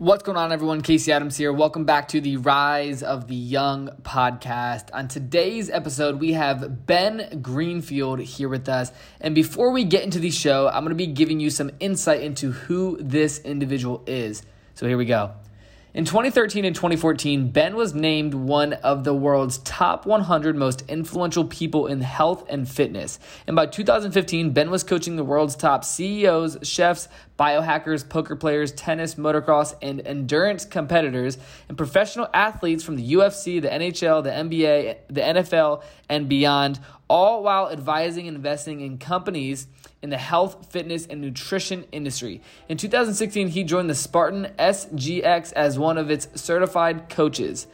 What's going on, everyone? Casey Adams here. Welcome back to the Rise of the Young podcast. On today's episode, we have Ben Greenfield here with us. And before we get into the show, I'm going to be giving you some insight into who this individual is. So here we go. In 2013 and 2014, Ben was named one of the world's top 100 most influential people in health and fitness. And by 2015, Ben was coaching the world's top CEOs, chefs, biohackers, poker players, tennis, motocross, and endurance competitors, and professional athletes from the UFC, the NHL, the NBA, the NFL, and beyond, all while advising and investing in companies in the health, fitness, and nutrition industry. In 2016, he joined the Spartan SGX as one of its certified coaches.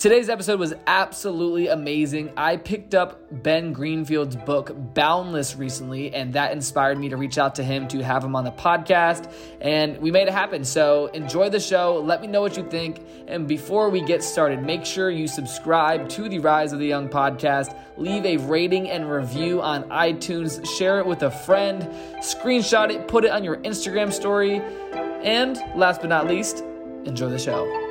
Today's episode was absolutely amazing. I picked up Ben Greenfield's book, Boundless, recently, and that inspired me to reach out to him to have him on the podcast, and we made it happen. So enjoy the show. Let me know what you think. And before we get started, make sure you subscribe to the Rise of the Young podcast, leave a rating and review on iTunes, share it with a friend, screenshot it, put it on your Instagram story, and last but not least, enjoy the show.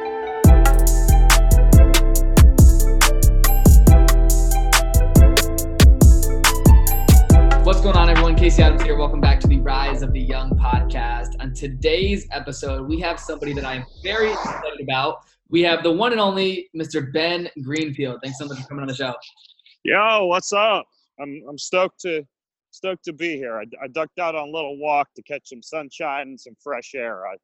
What's going on, everyone? Casey Adams here. Welcome back to the Rise of the Young podcast. On today's episode, we have somebody that I'm very excited about. We have the one and only Mr. Ben Greenfield. Thanks so much for coming on the show. Yo, what's up? I'm I'm stoked to stoked to be here. I, I ducked out on a little walk to catch some sunshine and some fresh air. I,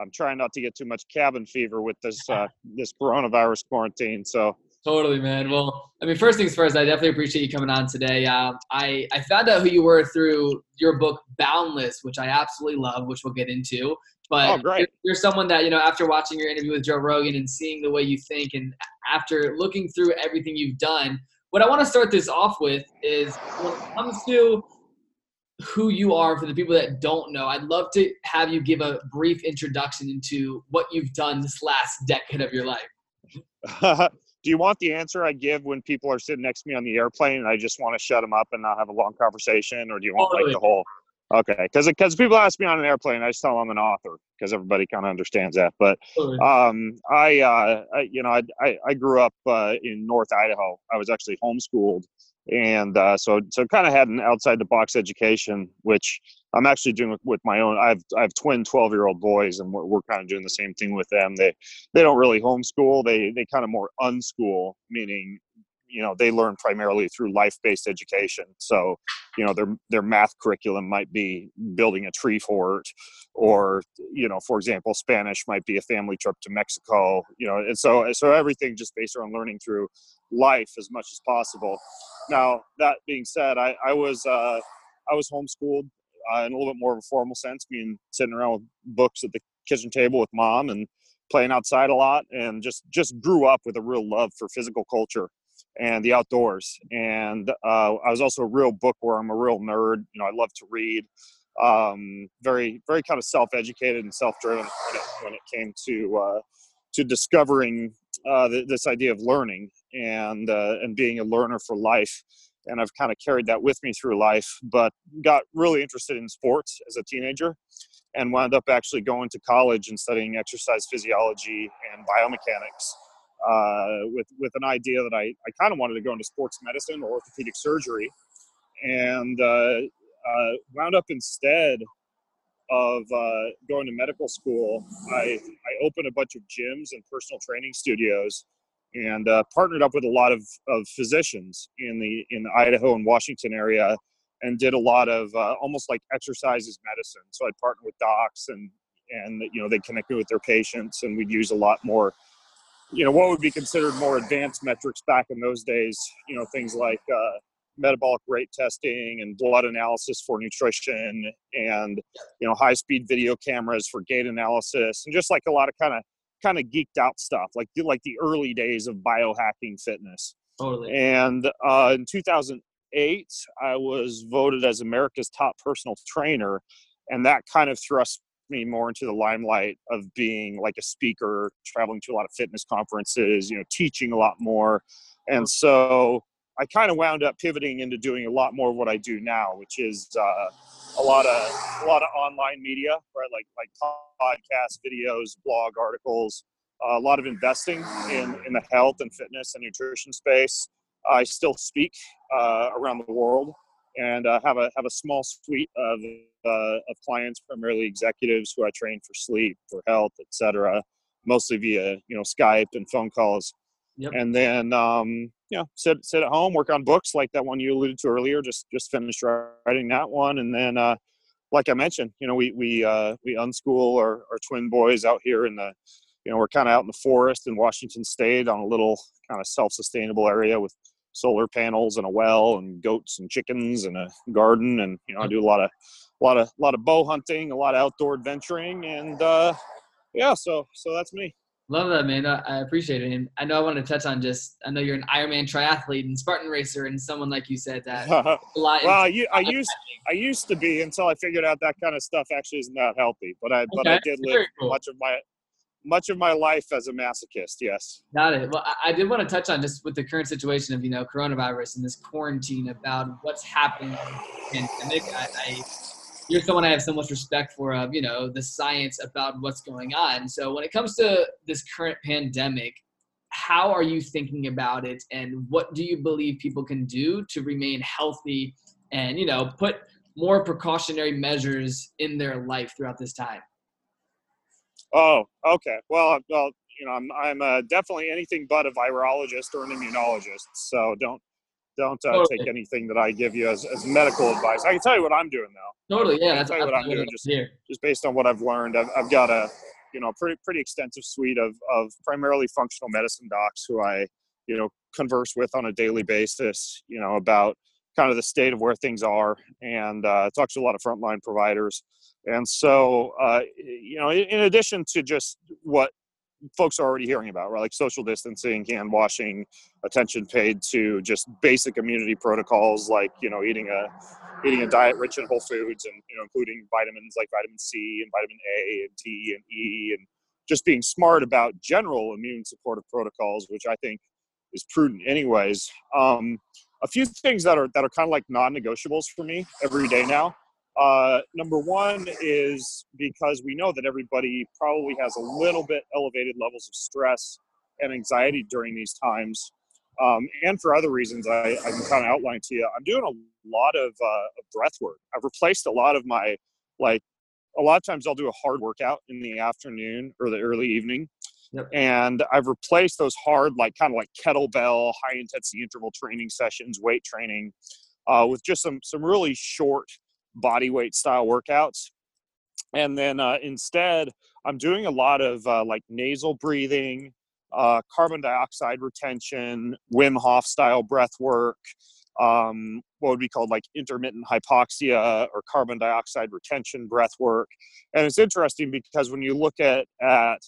I'm trying not to get too much cabin fever with this uh, this coronavirus quarantine. So Totally, man. Well, I mean, first things first, I definitely appreciate you coming on today. Um, I, I found out who you were through your book, Boundless, which I absolutely love, which we'll get into. But oh. You're, you're someone that, you know, after watching your interview with Joe Rogan and seeing the way you think, and after looking through everything you've done, what I want to start this off with is when it comes to who you are for the people that don't know, I'd love to have you give a brief introduction into what you've done this last decade of your life. do you want the answer I give when people are sitting next to me on the airplane and I just want to shut them up and not have a long conversation, or do you want totally. like the whole? Okay, because because people ask me on an airplane, I just tell them I'm an author because everybody kind of understands that. But um, I, uh, I, you know, I, I, I grew up uh, in North Idaho. I was actually homeschooled and uh, so so kind of had an outside the box education, which I'm actually doing with, with my own. I have I have twin 12 year old boys, and we're, we're kind of doing the same thing with them. They they don't really homeschool. They they kind of more unschool, meaning you know they learn primarily through life-based education. So you know their their math curriculum might be building a tree fort or you know for example spanish might be a family trip to mexico you know and so so everything just based on learning through life as much as possible. Now that being said i i was uh i was homeschooled uh, in a little bit more of a formal sense being sitting around with books at the kitchen table with mom and playing outside a lot and just just grew up with a real love for physical culture and the outdoors. And uh, I was also a real bookworm, I'm a real nerd. You know, I love to read. Um, very, very kind of self-educated and self-driven when it, came to uh, to discovering uh, th- this idea of learning and uh, and being a learner for life. And I've kind of carried that with me through life, but got really interested in sports as a teenager and wound up actually going to college and studying exercise physiology and biomechanics uh, with with an idea that I, I kind of wanted to go into sports medicine or orthopedic surgery, and uh, uh, wound up instead of uh, going to medical school, I, I opened a bunch of gyms and personal training studios and partnered up with a lot of, of physicians in the in the Idaho and Washington area and did a lot of uh, almost like exercises medicine. So I'd partner with docs and and you know they connect me with their patients and we'd use a lot more you know what would be considered more advanced metrics back in those days you know things like uh, metabolic rate testing and blood analysis for nutrition and you know high speed video cameras for gait analysis and just like a lot of kind of kind of geeked out stuff like like the early days of biohacking fitness. Totally. And uh, in 2008 i was voted as america's top personal trainer and that kind of thrust me more into the limelight of being like a speaker traveling to a lot of fitness conferences you know teaching a lot more and so I kind of wound up pivoting into doing a lot more of what I do now, which is uh, a lot of a lot of online media, right? Like like podcasts, videos, blog articles, uh, a lot of investing in in the health and fitness and nutrition space. I still speak uh, around the world and uh, have a have a small suite of uh, of clients, primarily executives who I train for sleep, for health, etc. Mostly via you know Skype and phone calls. Yep. And then um, you know sit sit at home, work on books like that one you alluded to earlier. Just just finished writing that one, and then uh, like I mentioned, you know we we uh, we unschool our, our twin boys out here in the you know we're kind of out in the forest in Washington State on a little kind of self sustainable area with solar panels and a well and goats and chickens and a garden and you know I do a lot of a lot of a lot of bow hunting, a lot of outdoor adventuring, and uh, yeah, so so that's me. Love that, man. I appreciate it. And I know I want to touch on just, I know you're an Ironman triathlete and Spartan racer and someone like you said that. A lot. Well, you, I used I used to be until I figured out that kind of stuff actually isn't that healthy. But I okay. but I did live cool. much of my much of my life as a masochist. Yes. Got it. Well, I did want to touch on just with the current situation of you know coronavirus and this quarantine about what's happening pandemic. I, I you're someone I have so much respect for of, you know, the science about what's going on. So when it comes to this current pandemic, how are you thinking about it and what do you believe people can do to remain healthy and, you know, put more precautionary measures in their life throughout this time? Oh, okay. Well, well, you know, I'm I'm uh, definitely anything but a virologist or an immunologist. So don't don't uh, totally. take anything that I give you as, as medical advice. I can tell you what I'm doing now. Totally, yeah. That's tell you what I'm doing just, here. just based on what I've learned. I've, I've got a you know pretty pretty extensive suite of of primarily functional medicine docs who I you know converse with on a daily basis. You know about kind of the state of where things are, and uh, to a lot of frontline providers. And so, uh, you know, in addition to just what folks are already hearing about, right? Like social distancing, hand washing, attention paid to just basic immunity protocols, like you know, eating a eating a diet rich in whole foods, and you know, including vitamins like vitamin C and vitamin A and D and E, and just being smart about general immune supportive protocols, which I think is prudent, anyways. Um, a few things that are that are kind of like non-negotiables for me every day now. Uh, number one is because we know that everybody probably has a little bit elevated levels of stress and anxiety during these times. Um, and for other reasons, I, I can kind of outline to you. I'm doing a lot of, uh, breath work. I've replaced a lot of my, like, a lot of times I'll do a hard workout in the afternoon or the early evening. Yep. And I've replaced those hard, like kind of like kettlebell, high intensity interval training sessions, weight training, uh, with just some some really short body weight style workouts. And then uh, instead, I'm doing a lot of uh, like nasal breathing, uh, carbon dioxide retention, Wim Hof style breath work, um, what would be called like intermittent hypoxia or carbon dioxide retention breath work. And it's interesting because when you look at, at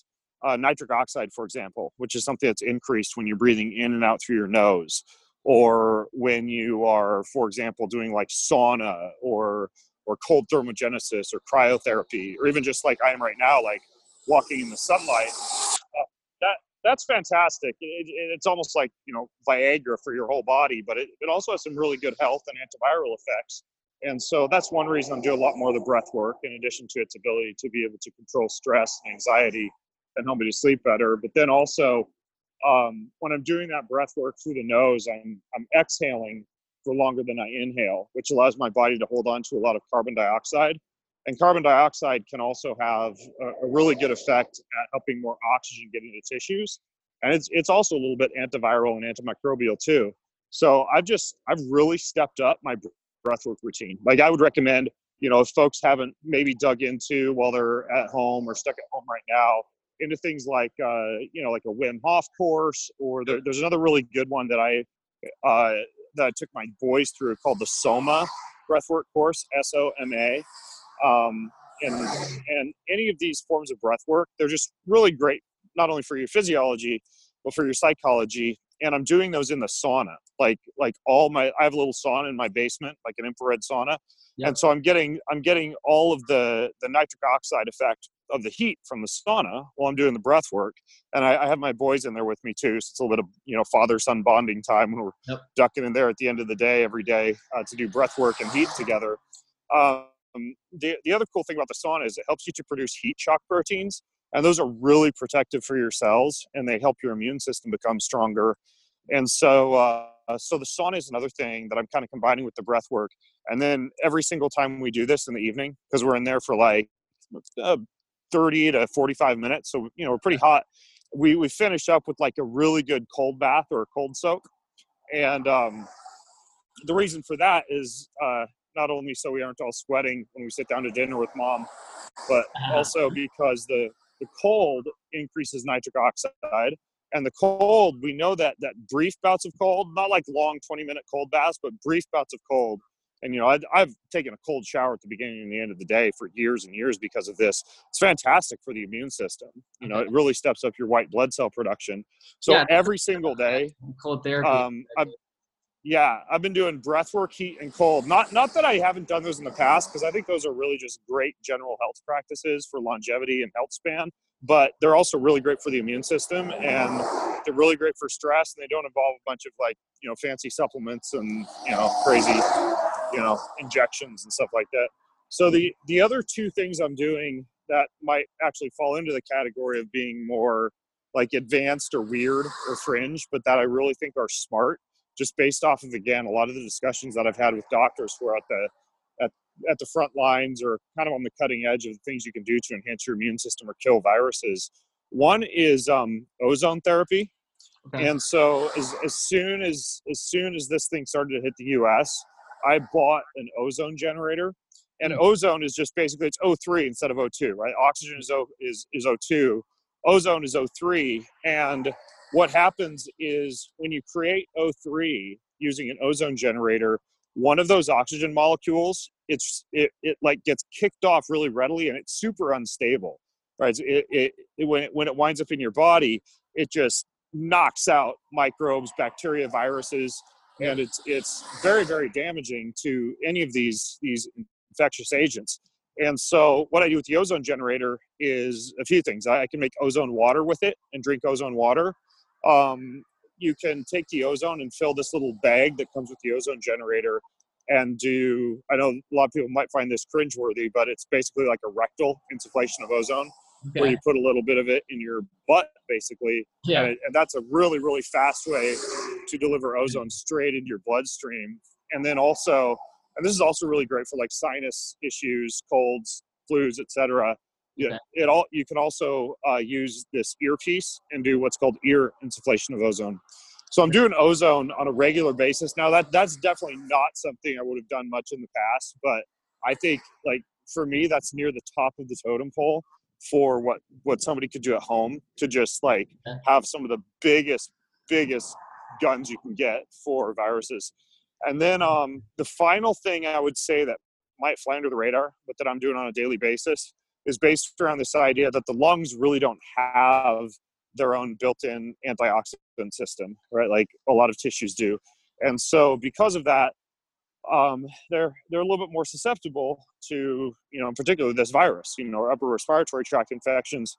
uh, nitric oxide, for example, which is something that's increased when you're breathing in and out through your nose, or when you are, for example, doing like sauna or or cold thermogenesis or cryotherapy, or even just like I am right now, like walking in the sunlight. Uh, that that's fantastic. It, it, it's almost like you know Viagra for your whole body, but it, it also has some really good health and antiviral effects. And so that's one reason I'm doing a lot more of the breath work, in addition to its ability to be able to control stress and anxiety and help me to sleep better. But then also um, when I'm doing that breath work through the nose, I'm I'm exhaling for longer than I inhale, which allows my body to hold on to a lot of carbon dioxide. And carbon dioxide can also have a, a really good effect at helping more oxygen get into tissues. And it's, it's also a little bit antiviral and antimicrobial too. So I've just, I've really stepped up my breathwork routine. Like I would recommend, you know, if folks haven't maybe dug into while they're at home or stuck at home right now, into things like, uh, you know, like a Wim Hof course, or there, there's another really good one that I, uh, that I took my boys through called the Soma breathwork course, S O M A. Um, and and any of these forms of breath work, they're just really great, not only for your physiology, but for your psychology. And I'm doing those in the sauna, like like all my I have a little sauna in my basement, like an infrared sauna, yep. and so I'm getting I'm getting all of the the nitric oxide effect of the heat from the sauna while I'm doing the breath work. And I, I, have my boys in there with me too. So it's a little bit of, you know, father son bonding time when we're yep. ducking in there at the end of the day every day uh, to do breath work and heat together. Um, the, the other cool thing about the sauna is it helps you to produce heat shock proteins. And those are really protective for your cells and they help your immune system become stronger. And so, uh, so the sauna is another thing that I'm kind of combining with the breath work. And then every single time we do this in the evening, because we're in there for like uh, 30 to 45 minutes. So, you know, we're pretty hot. We, we finish up with like a really good cold bath or a cold soak. And um, the reason for that is uh, not only so we aren't all sweating when we sit down to dinner with mom, but uh-huh. also because the, the cold increases nitric oxide. And the cold, we know that that brief bouts of cold, not like long 20 minute cold baths, but brief bouts of cold and you know, i have taken a cold shower at the beginning and the end of the day for years and years because of this. It's fantastic for the immune system. You know, it really steps up your white blood cell production. So yeah, every single day, cold therapy. Um, I've, yeah, I've been doing breath work, heat, and cold. Not not that I haven't done those in the past, because I think those are really just great general health practices for longevity and health span. But they're also really great for the immune system, and they're really great for stress. And they don't involve a bunch of like you know fancy supplements and you know crazy you know injections and stuff like that so the the other two things i'm doing that might actually fall into the category of being more like advanced or weird or fringe but that i really think are smart just based off of again a lot of the discussions that i've had with doctors who are at the at, at the front lines or kind of on the cutting edge of the things you can do to enhance your immune system or kill viruses one is um, ozone therapy okay. and so as, as soon as as soon as this thing started to hit the us I bought an ozone generator, and mm. ozone is just basically it's O3 instead of O2, right? Oxygen is O is is O2, ozone is O3, and what happens is when you create O3 using an ozone generator, one of those oxygen molecules it's it, it like gets kicked off really readily and it's super unstable right? It, it, it, when, it, when it winds up in your body it just knocks out microbes bacteria viruses and it's it's very very damaging to any of these these infectious agents. And so what i do with the ozone generator is a few things. I, can make ozone water with it and drink ozone water um, you can take the ozone and fill this little bag that comes with the ozone generator and do i know a lot of people might find this cringeworthy but it's basically like a rectal insufflation of ozone okay. where you put a little bit of it in your butt, basically. Yeah. And, and, that's a really, really fast way to deliver ozone straight into your bloodstream. And then also, and this is also really great for like sinus issues, colds, flus, etc. Yeah, it all you can also uh, use this earpiece and do what's called ear insufflation of ozone. So I'm doing ozone on a regular basis now. That that's definitely not something I would have done much in the past, but I think like for me that's near the top of the totem pole for what what somebody could do at home to just like have some of the biggest biggest guns you can get for viruses and then um, the final thing i would say that might fly under the radar but that i'm doing on a daily basis is based around this idea that the lungs really don't have their own built-in antioxidant system right? Like a lot of tissues do. And so because of that um, they're they're a little bit more susceptible to you know in particular this virus you know or upper respiratory tract infections.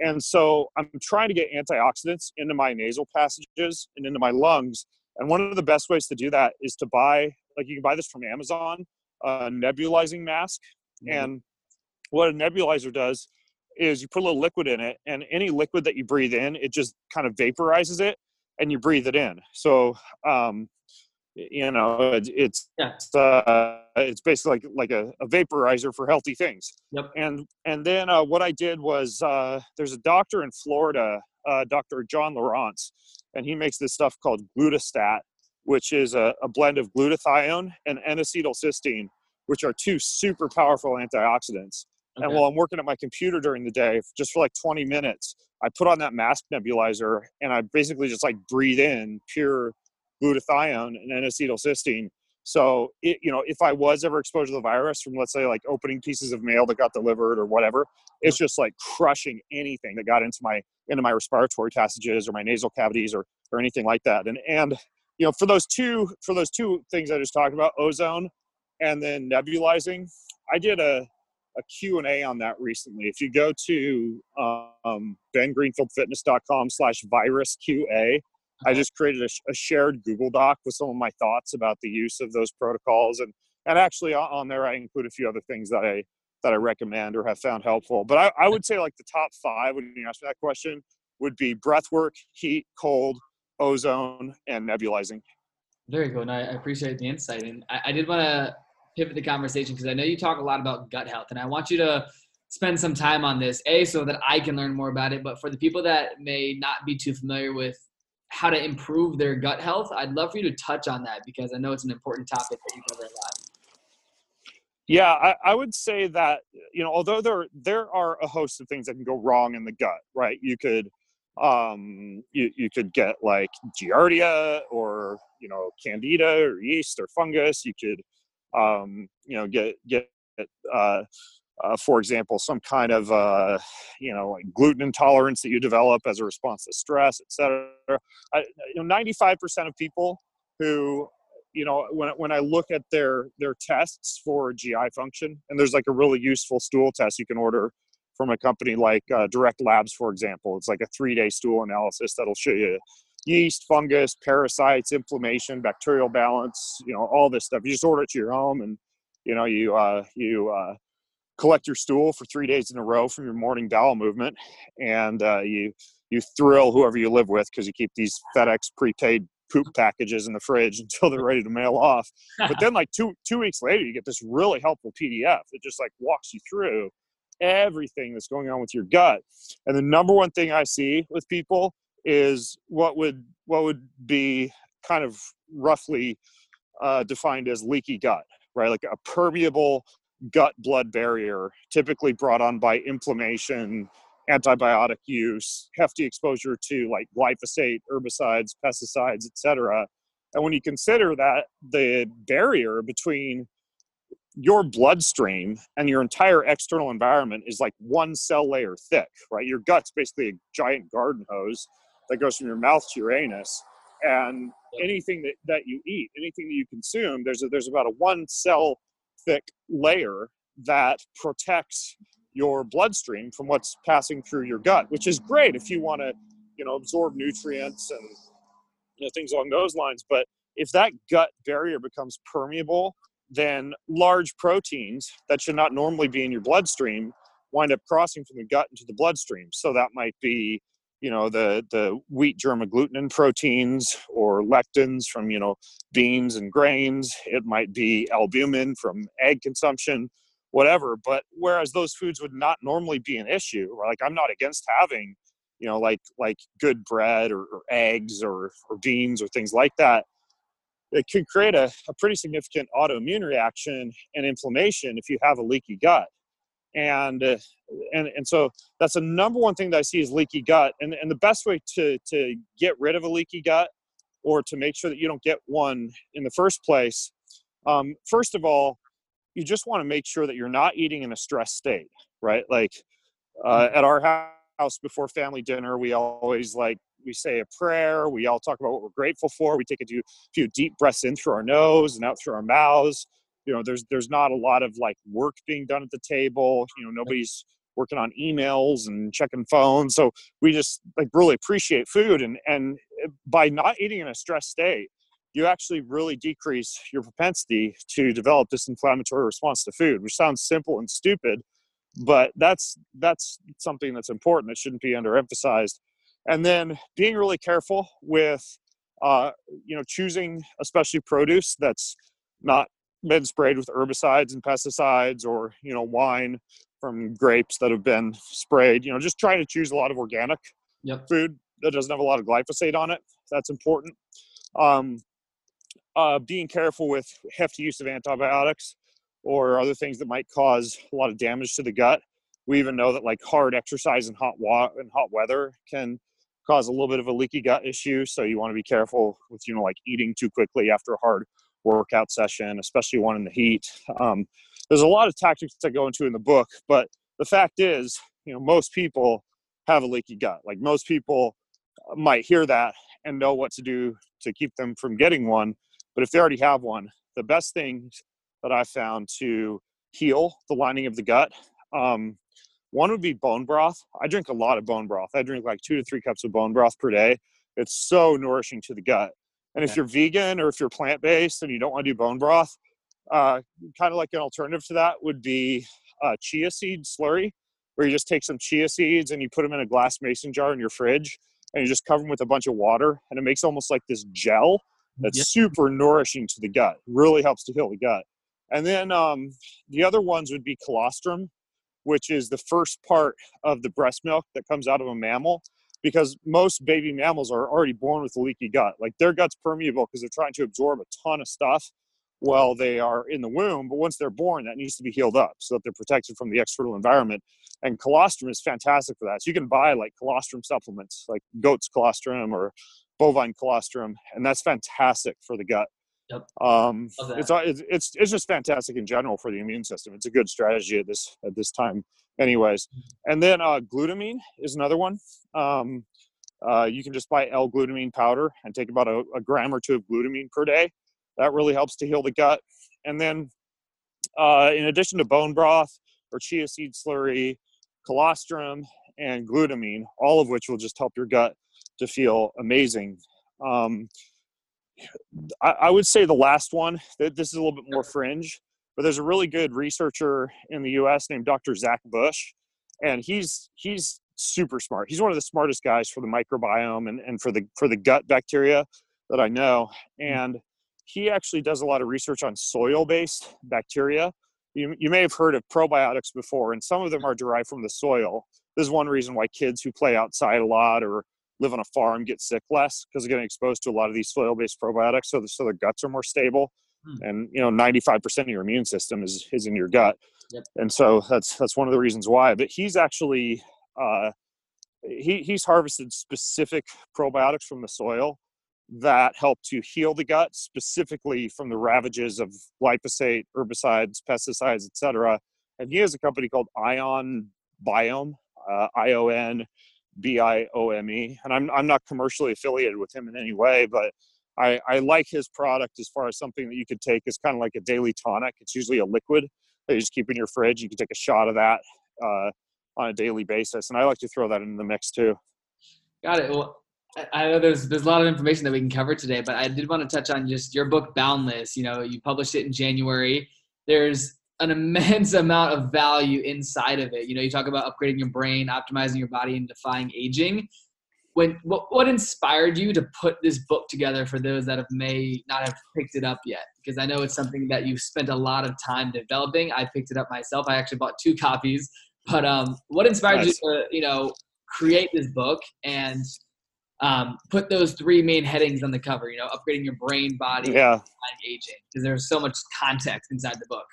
And so i'm trying to get antioxidants into my nasal passages and into my lungs. And one of the best ways to do that is to buy like you can buy this from amazon a nebulizing mask. Mm-hmm. and what a nebulizer does is you put a little liquid in it and any liquid that you breathe in it just kind of vaporizes it and you breathe it in. So um, you know it's yeah. it's, uh, it's basically like like a, a, vaporizer for healthy things. Yep. And and then uh, what i did was uh, there's a doctor in florida uh, dr john lawrence and he makes this stuff called glutastat which is a, a blend of glutathione and n-acetylcysteine which are two super powerful antioxidants okay. and while i'm working at my computer during the day just for like 20 minutes i put on that mask nebulizer and i basically just like breathe in pure glutathione and N-acetylcysteine. So, it, you know, if I was ever exposed to the virus from, let's say, like opening pieces of mail that got delivered or whatever, it's just like crushing anything that got into my into my respiratory passages or my nasal cavities or or anything like that. And and you know, for those two for those two things I just talked about, ozone and then nebulizing, I did a a Q&A on that recently. If you go to um, bengreenfieldfitness.com slash virus QA, I just created a, a, shared Google Doc with some of my thoughts about the use of those protocols, and and actually on there I include a few other things that I that I recommend or have found helpful. But I, I would say like the top five when you ask me that question would be breath work, heat, cold, ozone, and nebulizing. Very good. I, appreciate the insight, and I, I did want to pivot the conversation because I know you talk a lot about gut health, and I want you to spend some time on this a so that i can learn more about it but for the people that may not be too familiar with how to improve their gut health. I'd love for you to touch on that because I know it's an important topic that you cover a lot. Yeah, I, I, would say that you know, although there there are a host of things that can go wrong in the gut, right? You could um you, you could get like giardia or you know candida or yeast or fungus you could um you know get get uh uh, for example, some kind of uh, you know like gluten intolerance that you develop as a response to stress, etc. You know, 95% of people who you know when when I look at their their tests for GI function, and there's like a really useful stool test you can order from a company like uh, Direct Labs, for example. It's like a three day stool analysis that'll show you yeast, fungus, parasites, inflammation, bacterial balance, you know, all this stuff. You just order it to your home and you know you uh, you uh, collect your stool for three days in a row from your morning bowel movement, and uh, you you thrill whoever you live with because you keep these FedEx prepaid poop packages in the fridge until they're ready to mail off. But then, like two two weeks later, you get this really helpful PDF that just like walks you through everything that's going on with your gut. And the number one thing I see with people is what would what would be kind of roughly uh, defined as leaky gut, right? Like a permeable gut blood barrier, typically brought on by inflammation, antibiotic use, hefty exposure to like glyphosate, herbicides, pesticides, etc. And when you consider that the barrier between your bloodstream and your entire external environment is like one cell layer thick, right? Your gut's basically a giant garden hose that goes from your mouth to your anus. And anything that, that you eat, anything that you consume, there's a, there's about a one cell thick layer that protects your bloodstream from what's passing through your gut, which is great if you want to, you know, absorb nutrients and you know, things along those lines. But if that gut barrier becomes permeable, then large proteins that should not normally be in your bloodstream wind up crossing from the gut into the bloodstream. So that might be you know the the wheat germ agglutinin proteins or lectins from you know beans and grains. It might be albumin from egg consumption whatever. But whereas those foods would not normally be an issue like i'm not against having you know like like good bread or, or eggs or, or beans or things like that it could create a, a pretty significant autoimmune reaction and inflammation if you have a leaky gut and uh, and and so that's the number one thing that I see is leaky gut. And and the best way to to get rid of a leaky gut or to make sure that you don't get one in the first place, um, first of all, you just want to make sure that you're not eating in a stress state, right? Like uh, mm. at our house before family dinner, we always like we say a prayer. We all talk about what we're grateful for. We take a few, few deep breaths in through our nose and out through our mouths you know there's there's not a lot of like work being done at the table you know nobody's working on emails and checking phones so we just like really appreciate food and and eh, by not eating in a stress state you actually really decrease your propensity to develop this inflammatory response to food which sounds simple and stupid but that's that's something that's important that shouldn't be underemphasized. And then being really careful with uh, you know, choosing especially produce that's not been sprayed with herbicides and pesticides or, you know, wine from grapes that have been sprayed, you know, just trying to choose a lot of organic yep. food that doesn't have a lot of glyphosate on it. That's important. Um, uh, being careful with hefty use of antibiotics or other things that might cause a lot of damage to the gut. We even know that like hard exercise and hot water and hot weather can cause a little bit of a leaky gut issue. So you want to be careful with you know like eating too quickly after a hard workout session, especially one in the heat. Um, there's a lot of tactics that go into in the book, but the fact is, you know, most people have a leaky gut. Like most people might hear that and know what to do to keep them from getting one. But if they already have one, the best things that I found to heal the lining of the gut, um, one would be bone broth. I drink a lot of bone broth. I drink like two to three cups of bone broth per day. It's so nourishing to the gut. And if you're vegan or if you're plant based and you don't want to do bone broth, uh, kind of like an alternative to that would be uh, chia seed slurry, where you just take some chia seeds and you put them in a glass mason jar in your fridge and you just cover them with a bunch of water and it makes almost like this gel that's yep. super nourishing to the gut. Really helps to heal the gut. And then um, the other ones would be colostrum, which is the first part of the breast milk that comes out of a mammal because most baby mammals are already born with a leaky gut. Like their gut's permeable because they're trying to absorb a ton of stuff while they are in the womb. But once they're born, that needs to be healed up so that they're protected from the external environment. And colostrum is fantastic for that. So you can buy like colostrum supplements, like goat's colostrum or bovine colostrum, and that's fantastic for the gut. Yep. Um, it's, it's it's just fantastic in general for the immune system. It's a good strategy at this at this time, anyways. And then uh, glutamine is another one. Um, uh, you can just buy L-glutamine powder and take about a, a, gram or two of glutamine per day. That really helps to heal the gut. And then, uh, in addition to bone broth or chia seed slurry, colostrum, and glutamine, all of which will just help your gut to feel amazing. Um, I, I, would say the last one, this is a little bit more fringe, but there's a really good researcher in the US named Dr. Zach Bush, and he's he's super smart. He's one of the smartest guys for the microbiome and, and for the for the gut bacteria that I know. Hmm. And he actually does a lot of research on soil-based bacteria. You, you may have heard of probiotics before, and some of them are derived from the soil. This is one reason why kids who play outside a lot or live on a farm get sick less because they're getting exposed to a lot of these soil-based probiotics, so, the, so their guts are more stable. Hmm. And you know, 95% of your immune system is is in your gut, yep. and so that's that's one of the reasons why. But he's actually uh, he he's harvested specific probiotics from the soil that help to heal the gut specifically from the ravages of glyphosate, herbicides, pesticides, etc. And he has a company called Ion Biome, uh, I O N B I O M E. And I'm, I'm not commercially affiliated with him in any way, but I, I like his product as far as something that you could take It's kind of like a daily tonic. It's usually a liquid that you just keep in your fridge. You can take a shot of that uh, on a daily basis. And I like to throw that into the mix too. Got it. Well, I know there's there's a lot of information that we can cover today, but I did want to touch on just your book Boundless. You know, you published it in January. There's an immense amount of value inside of it. You know, you talk about upgrading your brain, optimizing your body, and defying aging. When what, what inspired you to put this book together for those that have may not have picked it up yet? Because I know it's something that you've spent a lot of time developing. I picked it up myself. I actually bought two copies. But um, what inspired nice. you to you know create this book and um, put those three main headings on the cover? You know, upgrading your brain, body, yeah. and aging. Because there's so much context inside the book.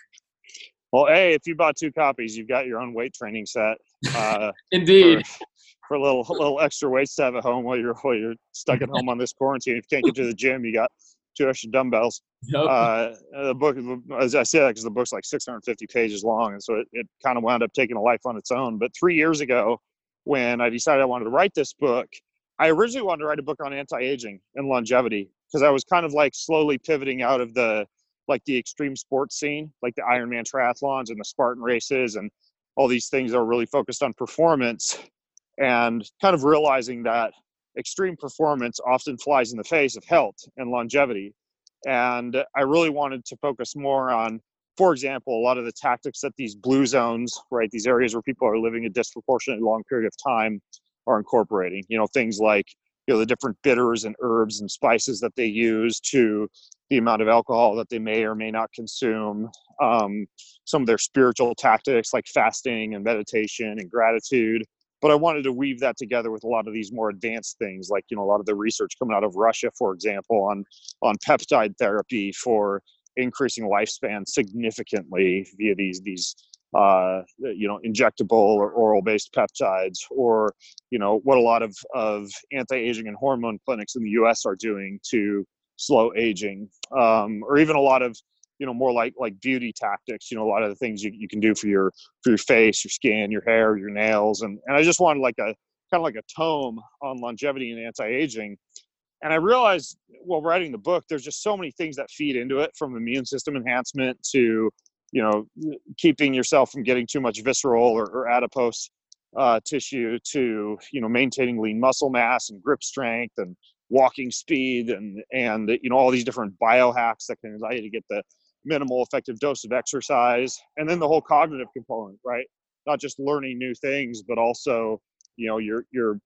Well, hey, if you bought two copies, you've got your own weight training set. Uh, Indeed. For, for, a little, a little extra weights to have at home while you're while you're stuck at home on this quarantine. If you can't get to the gym, you got two extra dumbbells. Yep. Uh, the book, as I said, because the book's like 650 pages long, and so it, it kind of wound up taking a life on its own. But three years ago, when I decided I wanted to write this book, I originally wanted to write a book on anti-aging and longevity because I was kind of like slowly pivoting out of the like the extreme sports scene, like the Ironman triathlons and the Spartan races and all these things are really focused on performance and kind of realizing that extreme performance often flies in the face of health and longevity. And I really wanted to focus more on, for example, a lot of the tactics that these blue zones, right, these areas where people are living a disproportionately long period of time, are incorporating. You know, things like you know the different bitters and herbs and spices that they use to the amount of alcohol that they may or may not consume um, some of their spiritual tactics like fasting and meditation and gratitude but i wanted to weave that together with a lot of these more advanced things like you know a lot of the research coming out of russia for example on on peptide therapy for increasing lifespan significantly via these these uh, you know injectable or oral based peptides or you know what a lot of of anti-aging and hormone clinics in the us are doing to slow aging um, or even a lot of you know more like like beauty tactics you know a lot of the things you, you can do for your for your face your skin your hair your nails. And and i just wanted like a kind of like a tome on longevity and anti-aging. And i realized while writing the book there's just so many things that feed into it from immune system enhancement to you know keeping yourself from getting too much visceral or, or adipose uh, tissue to you know maintaining lean muscle mass and grip strength and walking speed and and you know all these different biohacks that can allow you to get the minimal effective dose of exercise and then the whole cognitive component right? Not just learning new things but also you know your your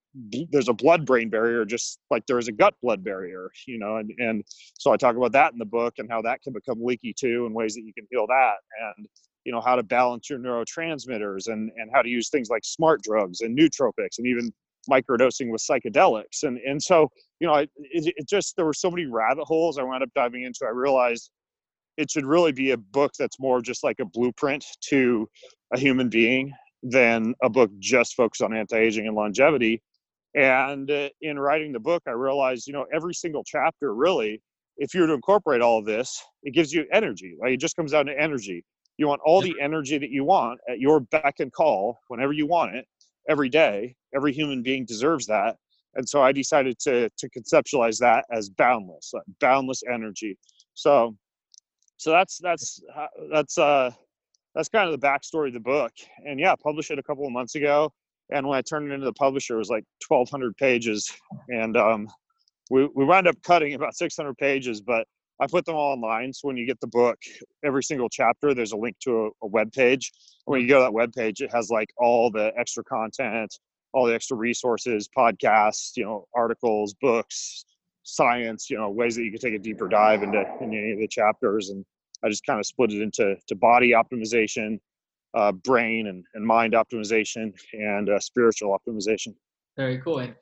there's a blood brain barrier just like there's a gut blood barrier you know and and so i talk about that in the book and how that can become leaky too and ways that you can heal that and you know how to balance your neurotransmitters and and how to use things like smart drugs and nootropics and even microdosing with psychedelics and and so you know it, it just there were so many rabbit holes i wound up diving into. I realized it should really be a book that's more just like a blueprint to a human being than a book just focused on anti-aging and longevity. And uh, in writing the book i realized you know every single chapter really if you were to incorporate all of this it gives you energy like it just comes down to energy. You want all the energy that you want at your beck and call whenever you want it every day. Every human being deserves that. And so i decided to to conceptualize that as boundless like boundless energy. So so that's that's that's uh that's kind of the backstory of the book. And yeah, published it a couple of months ago. And when I turned it into the publisher, it was like 1,200 pages. And um, we, we wound up cutting about 600 pages, but I put them all online. So when you get the book, every single chapter, there's a link to a, a web page. When you go to that web page, it has like all the extra content, all the extra resources, podcasts, you know, articles, books, science, you know, ways that you can take a deeper dive into, into any of the chapters. And I just kind of split it into to body optimization, uh, brain and, and mind optimization, and uh, spiritual optimization. Very cool. And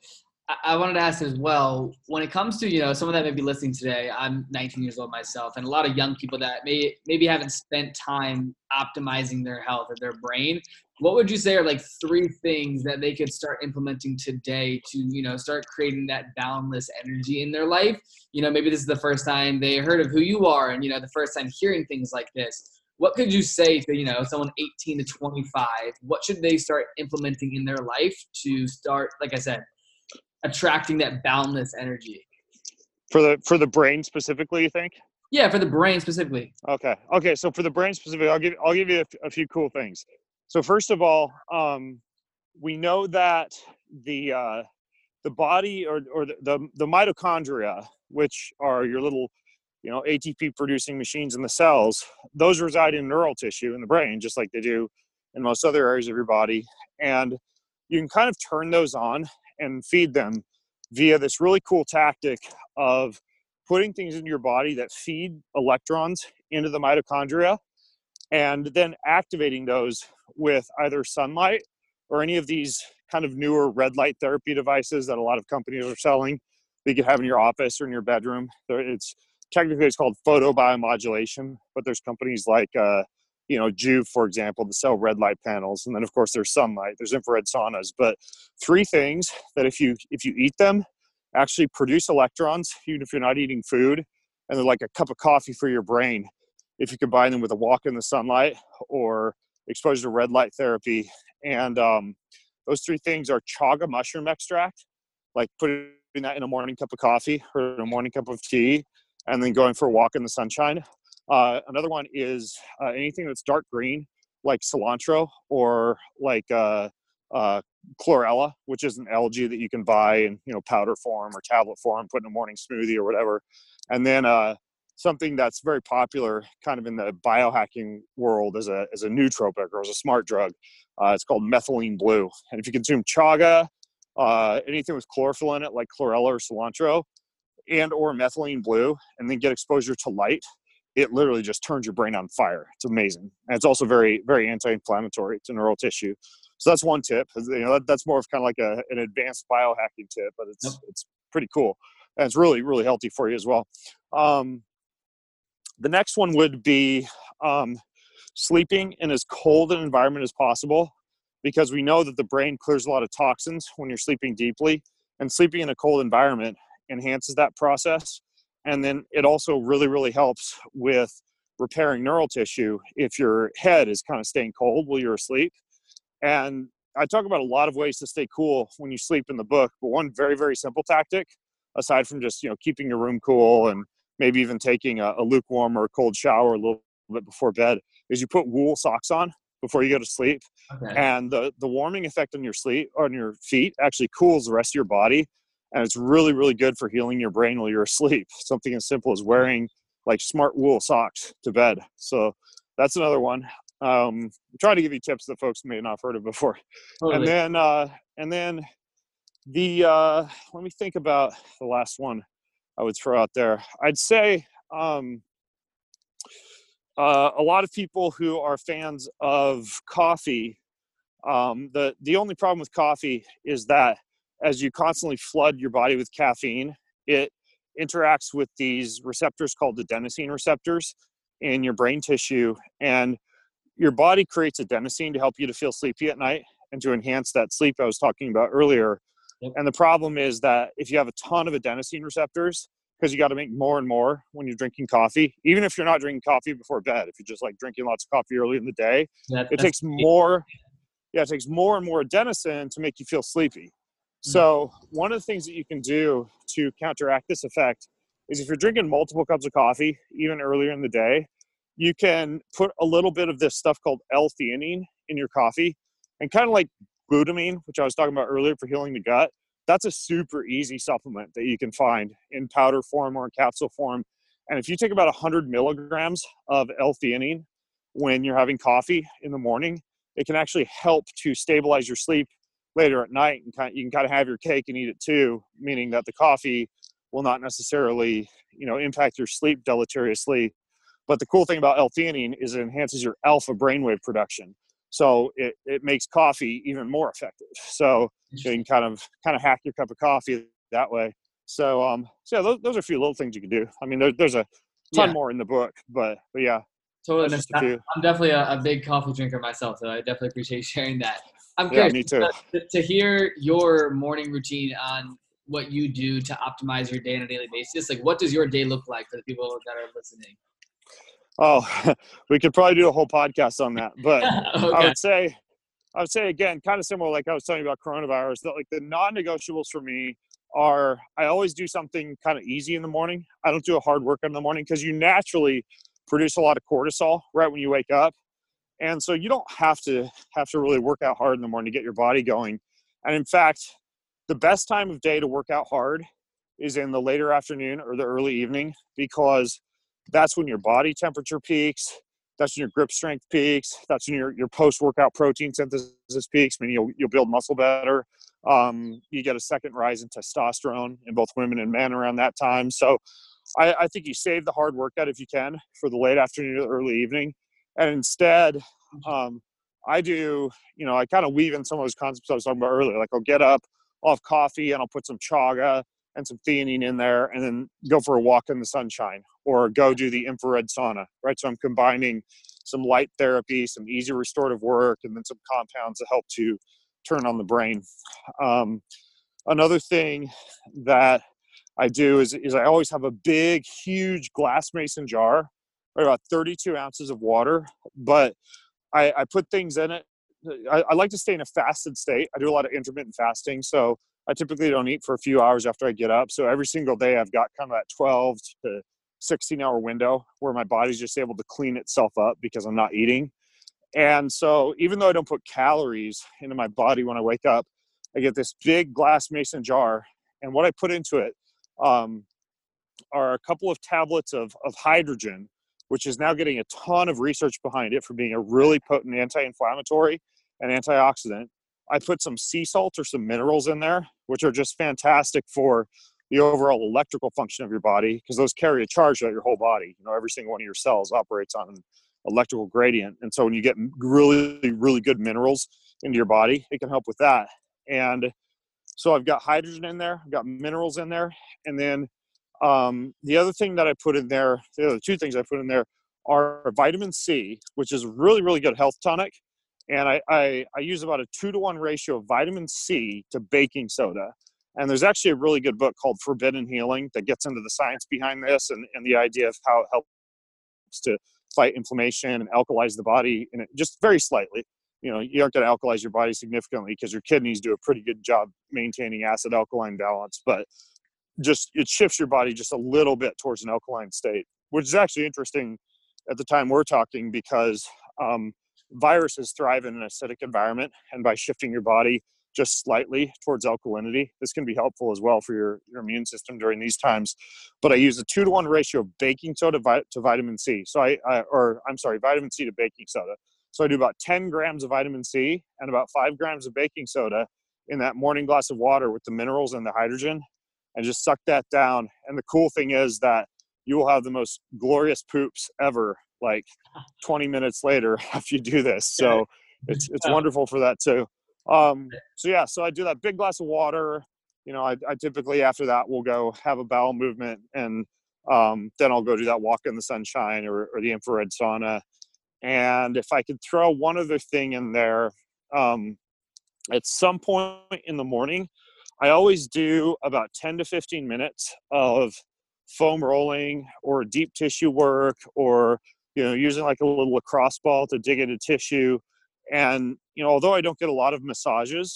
I wanted to ask as well, when it comes to, you know, someone that may be listening today, I'm 19 years old myself, and a lot of young people that may maybe haven't spent time optimizing their health or their brain. What would you say are like three things that they could start implementing today to, you know, start creating that boundless energy in their life? You know, maybe this is the first time they heard of who you are and, you know, the first time hearing things like this. What could you say to, you know, someone 18 to 25? What should they start implementing in their life to start, like I said, attracting that boundless energy. For the for the brain specifically, you think? Yeah, for the brain specifically. Okay. Okay. So for the brain specifically, I'll give I'll give you a, a few cool things. So first of all, um, we know that the uh, the body or or the, the the mitochondria, which are your little you know ATP producing machines in the cells, those reside in neural tissue in the brain, just like they do in most other areas of your body, and you can kind of turn those on and feed them via this really cool tactic of putting things in your body that feed electrons into the mitochondria and then activating those with either sunlight or any of these kind of newer red light therapy devices that a lot of companies are selling that you can have in your office or in your bedroom. It's technically it's called photobiomodulation, but there's companies like uh, you know, Joovv, for example, to sell red light panels. And then of course there's sunlight, there's infrared saunas. But three things that if you if you eat them, actually produce electrons, even if you're not eating food, and they're like a cup of coffee for your brain. If you combine them with a walk in the sunlight or exposure to red light therapy. And um, those three things are chaga mushroom extract, like putting that in a morning cup of coffee or a morning cup of tea, and then going for a walk in the sunshine. Uh, another one is uh, anything that's dark green, like cilantro or like uh, uh, chlorella, which is an algae that you can buy in you know powder form or tablet form, put in a morning smoothie or whatever. And then uh, something that's very popular, kind of in the biohacking world, as a as a nootropic or as a smart drug. Uh, it's called methylene blue. And if you consume chaga uh, anything with chlorophyll in it, like chlorella or cilantro, and or methylene blue, and then get exposure to light, it literally just turns your brain on fire. It's amazing, and it's also very very anti-inflammatory to neural tissue. So that's one tip. You know, that, that's more of kind of like a, an advanced biohacking tip, but it's yep. it's pretty cool, and it's really really healthy for you as well. Um, the next one would be um, sleeping in as cold an environment as possible because we know that the brain clears a lot of toxins when you're sleeping deeply and sleeping in a cold environment enhances that process and then it also really really helps with repairing neural tissue if your head is kind of staying cold while you're asleep. And i talk about a lot of ways to stay cool when you sleep in the book but one very very simple tactic aside from just you know keeping your room cool and maybe even taking a, a lukewarm or a cold shower a little bit before bed is you put wool socks on before you go to sleep okay. and the the warming effect on your sleep on your feet actually cools the rest of your body and it's really really good for healing your brain while you're asleep. Something as simple as wearing like Smartwool socks to bed. So that's another one. Um I'm trying to give you tips that folks may not have heard of before. Totally. and then uh and then the uh let me think about the last one i would throw out there i'd say um uh, a lot of people who are fans of coffee, um, the the only problem with coffee is that as you constantly flood your body with caffeine, it interacts with these receptors called adenosine receptors in your brain tissue, and your body creates adenosine to help you to feel sleepy at night and to enhance that sleep I was talking about earlier. Yep. And the problem is that if you have a ton of adenosine receptors, because you got to make more and more when you're drinking coffee. Even if you're not drinking coffee before bed, if you're just like drinking lots of coffee early in the day, that, it takes more. Yeah, it takes more and more adenosine to make you feel sleepy. Mm. So one of the things that you can do to counteract this effect is if you're drinking multiple cups of coffee, even earlier in the day, you can put a little bit of this stuff called L-theanine in your coffee, and kind of like glutamine, which I was talking about earlier for healing the gut that's a super easy supplement that you can find in powder form or capsule form. And if you take about 100 milligrams of L-theanine when you're having coffee in the morning, it can actually help to stabilize your sleep later at night. And kind of, you can kind of have your cake and eat it too, meaning that the coffee will not necessarily, you know, impact your sleep deleteriously. But the cool thing about L-theanine is it enhances your alpha brainwave production so it, it makes coffee even more effective so you can kind of kind of hack your cup of coffee that way so um so yeah, those, those are a few little things you can do i mean there, there's a ton yeah. more in the book but but yeah totally just a few. i'm definitely a, a, big coffee drinker myself so i definitely appreciate sharing that i'm curious yeah, me too. To, to hear your morning routine on what you do to optimize your day on a daily basis like what does your day look like for the people that are listening Oh, we could probably do a whole podcast on that. But okay. I would say, I would say again, kind of similar, like I was telling you about coronavirus, that like the non-negotiables for me are I always do something kind of easy in the morning. I don't do a hard workout in the morning because you naturally produce a lot of cortisol right when you wake up. And so you don't have to have to really work out hard in the morning to get your body going. And in fact, the best time of day to work out hard is in the later afternoon or the early evening because that's when your body temperature peaks. That's when your grip strength peaks. That's when your, your post workout protein synthesis peaks, meaning you'll, you'll build muscle better. Um, you get a second rise in testosterone in both women and men around that time. So I, I think you save the hard workout if you can for the late afternoon or early evening. And instead, um, I do, you know, I kind of weave in some of those concepts I was talking about earlier. Like I'll get up, I'll have coffee, and I'll put some chaga and some theanine in there and then go for a walk in the sunshine or go do the infrared sauna, right? So I'm combining some light therapy, some easy restorative work, and then some compounds that help to turn on the brain. Um, another thing that I do is, is I always have a big, huge glass mason jar, right, about 32 ounces of water, but I, I put things in it. I, I like to stay in a fasted state. I do a lot of intermittent fasting. So I typically don't eat for a few hours after I get up. So every single day I've got kind of that 12 to 16 hour window where my body's just able to clean itself up because I'm not eating. And so even though I don't put calories into my body when I wake up, I get this big glass mason jar. And what I put into it um, are a couple of tablets of, of hydrogen, which is now getting a ton of research behind it for being a really potent anti inflammatory and antioxidant. I put some sea salt or some minerals in there which are just fantastic for the overall electrical function of your body because those carry a charge throughout your whole body. You know, every single one of your cells operates on an electrical gradient. And so when you get really, really good minerals into your body, it can help with that. And so I've got hydrogen in there, I've got minerals in there. And then um, the other thing that I put in there, the other two things I put in there are vitamin C, which is really, really good health tonic. And I, I, I use about a two to one ratio of vitamin C to baking soda. And there's actually a really good book called Forbidden Healing that gets into the science behind this and, and the idea of how it helps to fight inflammation and alkalize the body and just very slightly. You know, you aren't going to alkalize your body significantly because your kidneys do a pretty good job maintaining acid alkaline balance, but just it shifts your body just a little bit towards an alkaline state, which is actually interesting at the time we're talking because um, viruses thrive in an acidic environment, and by shifting your body just slightly towards alkalinity. This can be helpful as well for your, your immune system during these times. But I use a two to one ratio of baking soda to vitamin C. So I, I, or I'm sorry, vitamin C to baking soda. So I do about 10 grams of vitamin C and about five grams of baking soda in that morning glass of water with the minerals and the hydrogen and just suck that down. And the cool thing is that you will have the most glorious poops ever like 20 minutes later after you do this. So it's, it's wonderful for that too. Um, so yeah, so I do that big glass of water. You know, I, I typically after that will go have a bowel movement, and um, then I'll go do that walk in the sunshine or, or, the infrared sauna. And if I could throw one other thing in there, um, at some point in the morning, I always do about 10 to 15 minutes of foam rolling or deep tissue work or you know using like a little lacrosse ball to dig into tissue and, you know, although I don't get a lot of massages,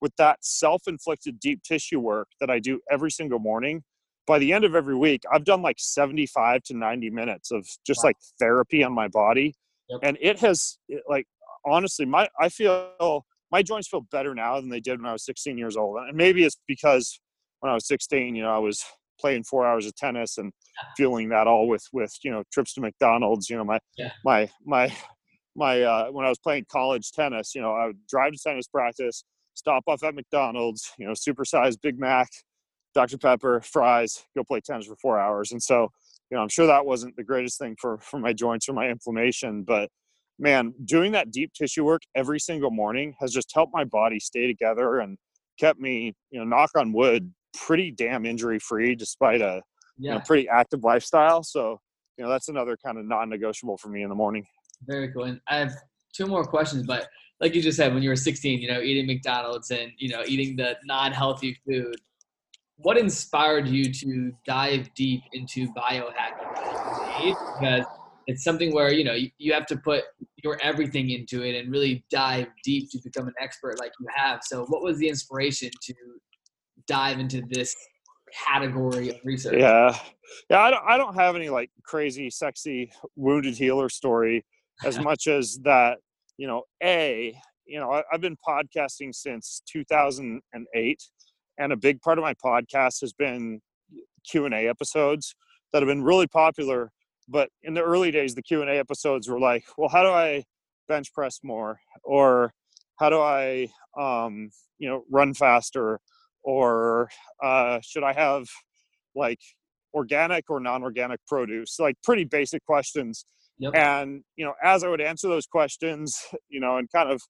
with that self inflicted deep tissue work that I do every single morning, by the end of every week, I've done like 75 to 90 minutes of just wow. like therapy on my body. Yep. And it has, like, honestly, my, I feel, my joints feel better now than they did when I was 16 years old. And maybe it's because when I was 16, you know, I was playing four hours of tennis and feeling that all with, with, you know, trips to McDonald's, you know, my, yeah. my, my, my uh, when I was playing college tennis, you know, I would drive to tennis practice, stop off at McDonald's, you know, supersized Big Mac, Dr. Pepper, fries, go play tennis for four hours. And so, you know, I'm sure that wasn't the greatest thing for for my joints or my inflammation, but man, doing that deep tissue work every single morning has just helped my body stay together and kept me, you know, knock on wood, pretty damn injury free despite a yeah. you know, pretty active lifestyle. So, you know, that's another kind of non-negotiable for me in the morning. Very cool. And I have two more questions, but like you just said, when you were 16, you know, eating McDonald's and, you know, eating the non-healthy food, what inspired you to dive deep into biohacking? Because it's something where, you know, you have to put your everything into it and really dive deep to become an expert like you have. So what was the inspiration to dive into this category of research? Yeah. Yeah, I don't I don't have any like crazy sexy wounded healer story as much as that you know a you know I, have been podcasting since 2008 and a big part of my podcast has been q&a episodes that have been really popular but in the early days the q&a episodes were like well how do i bench press more or how do i um, you know run faster or uh, should i have like organic or non-organic produce like pretty basic questions Yep. And you know, as I would answer those questions, you know, and kind of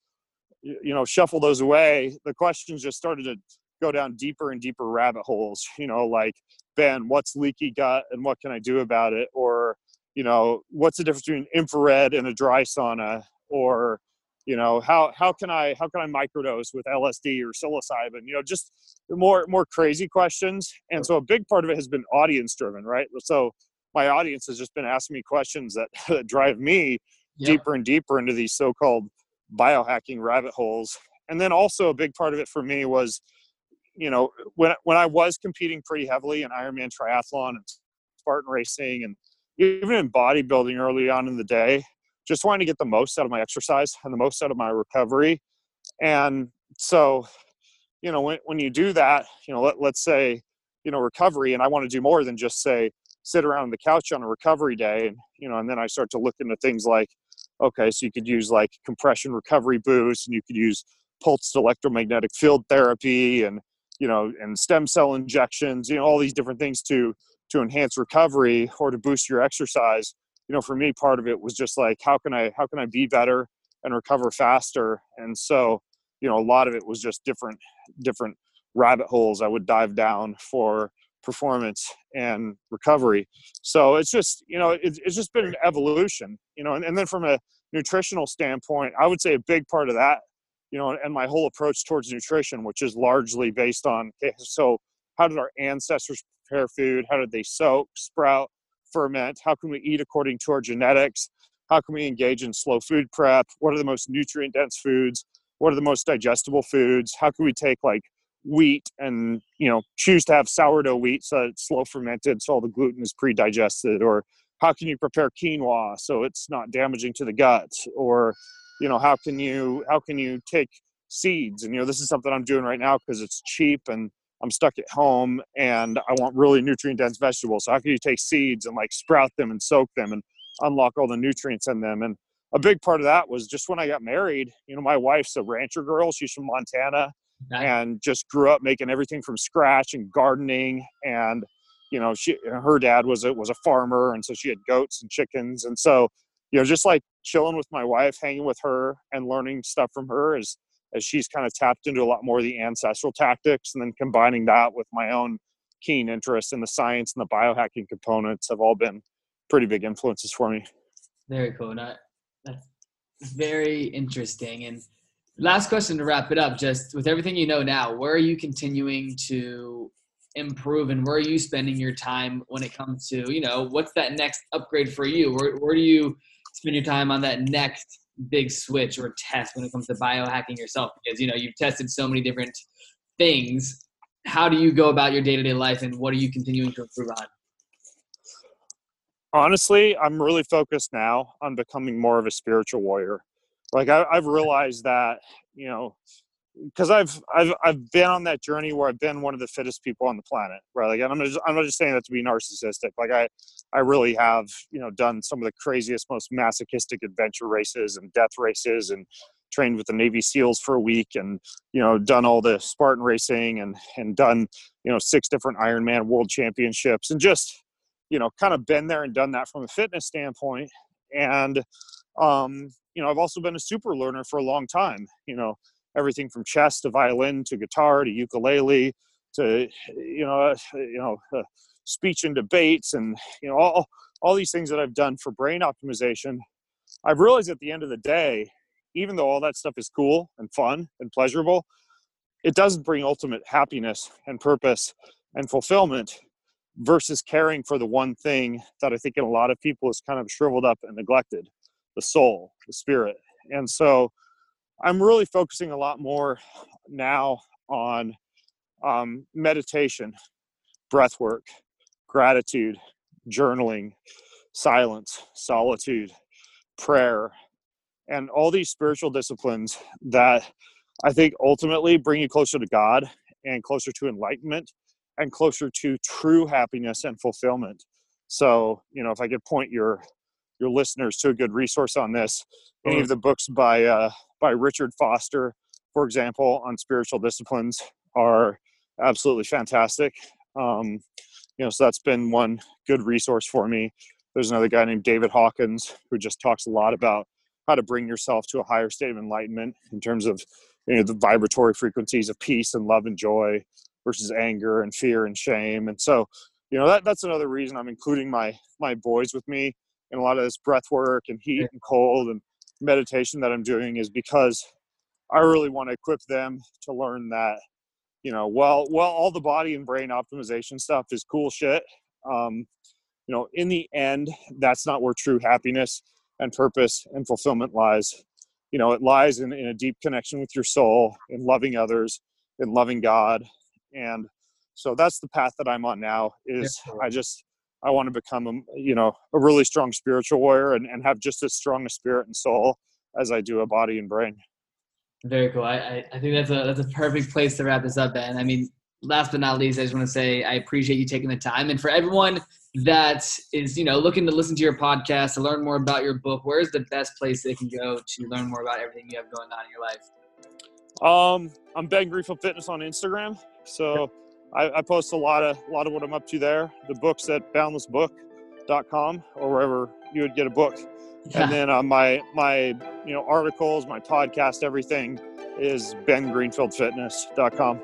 you know shuffle those away, the questions just started to go down deeper and deeper rabbit holes. You know, like Ben, what's leaky gut and what can I do about it? Or you know, what's the difference between infrared and a dry sauna? Or you know, how how can I how can I microdose with LSD or psilocybin? You know, just more more crazy questions. And so a big part of it has been audience driven, right? So my audience has just been asking me questions that, that drive me yep. deeper and deeper into these so-called biohacking rabbit holes. And then also a big part of it for me was, you know, when when I was competing pretty heavily in Ironman triathlon and Spartan racing and even in bodybuilding early on in the day, just wanting to get the most out of my exercise and the most out of my recovery. And so, you know, when, when you do that, you know, let, let's say, you know, recovery, and I want to do more than just say, sit around on the couch on a recovery day and you know and then i start to look into things like okay so you could use like compression recovery boots and you could use pulsed electromagnetic field therapy and you know, and stem cell injections, you know, all these different things to to enhance recovery or to boost your exercise. You know, for me, part of it was just like, how can I how can I be better and recover faster? And so, you know, a lot of it was just different different rabbit holes I would dive down for performance and recovery. So it's just, you know, it's, it's just been an evolution, you know, and, and then from a nutritional standpoint, I would say a big part of that, you know, and my whole approach towards nutrition, which is largely based on, okay, so how did our ancestors prepare food? How did they soak, sprout, ferment? How can we eat according to our genetics? How can we engage in slow food prep? What are the most nutrient dense foods? What are the most digestible foods? How can we take like wheat and you know choose to have sourdough wheat so it's slow fermented so all the gluten is pre-digested or how can you prepare quinoa so it's not damaging to the gut or you know how can you how can you take seeds and you know this is something i'm doing right now because it's cheap and i'm stuck at home and i want really nutrient dense vegetables so how can you take seeds and like sprout them and soak them and unlock all the nutrients in them? And a big part of that was just when i got married you know my wife's a rancher girl she's from montana and just grew up making everything from scratch and gardening and you know she her dad was a was a farmer and so she had goats and chickens and so you know just like chilling with my wife hanging with her and learning stuff from her as as she's kind of tapped into a lot more of the ancestral tactics and then combining that with my own keen interest in the science and the biohacking components have all been pretty big influences for me. Very cool. That's very interesting. And last question to wrap it up just with everything you know now where are you continuing to improve and where are you spending your time when it comes to you know what's that next upgrade for you? Where, where do you spend your time on that next big switch or test when it comes to biohacking yourself because you know you've tested so many different things. How do you go about your day-to-day life and what are you continuing to improve on? Honestly i'm really focused now on becoming more of a spiritual warrior. Like I, have realized that you know because I've I've I've been on that journey where I've been one of the fittest people on the planet, right? Like, I'm just I'm not just saying that to be narcissistic. Like, I I really have you know done some of the craziest, most masochistic adventure races and death races, and trained with the Navy SEALs for a week, and you know done all the Spartan racing, and and done you know six different Ironman World Championships, and just you know kind of been there and done that from a fitness standpoint, and um, you know, I've also been a super learner for a long time. You know, everything from chess to violin to guitar to ukulele to you know, uh, you know, uh, speech and debates and you know all all these things that I've done for brain optimization. I've realized at the end of the day, even though all that stuff is cool and fun and pleasurable, it doesn't bring ultimate happiness and purpose and fulfillment versus caring for the one thing that I think in a lot of people is kind of shriveled up and neglected the soul, the spirit. And so I'm really focusing a lot more now on um, meditation, breath work, gratitude, journaling, silence, solitude, prayer, and all these spiritual disciplines that I think ultimately bring you closer to God and closer to enlightenment and closer to true happiness and fulfillment. So, you know, if I could point your your listeners to a good resource on this. Any of the books by uh, by Richard Foster, for example, on spiritual disciplines are absolutely fantastic. Um, you know, so that's been one good resource for me. There's another guy named David Hawkins who just talks a lot about how to bring yourself to a higher state of enlightenment in terms of you know the vibratory frequencies of peace and love and joy versus anger and fear and shame. And so, you know, that that's another reason I'm including my my boys with me in a lot of this breath work and heat and cold and meditation that I'm doing is because I really want to equip them to learn that, you know, well, well, all the body and brain optimization stuff is cool shit. Um, you know, in the end, that's not where true happiness and purpose and fulfillment lies. You know, it lies in, in a deep connection with your soul, in loving others, in loving God. And so that's the path that I'm on now is I just I want to become a you know a really strong spiritual warrior and, and have just as strong a spirit and soul as I do a body and brain. Very cool. I, I think that's a that's a perfect place to wrap this up, Ben. I mean, last but not least, I just want to say I appreciate you taking the time. And for everyone that is, you know, looking to listen to your podcast, to learn more about your book, where's the best place they can go to learn more about everything you have going on in your life? Um, I'm Ben Greenfield Fitness on Instagram. So I, I, post a lot of a lot of what I'm up to there. The book's at boundlessbook.com or wherever you would get a book. Yeah. And then uh, my my you know articles, my podcast, everything is bengreenfieldfitness.com.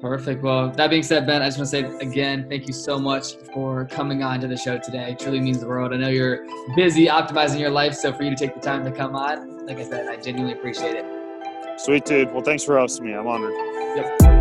Perfect. Well, that being said, Ben, I just want to say again, thank you so much for coming on to the show today. It truly means the world. I know you're busy optimizing your life, so for you to take the time to come on, like I said, I genuinely appreciate it. Sweet dude. Well, thanks for hosting me. I'm honored. Yep.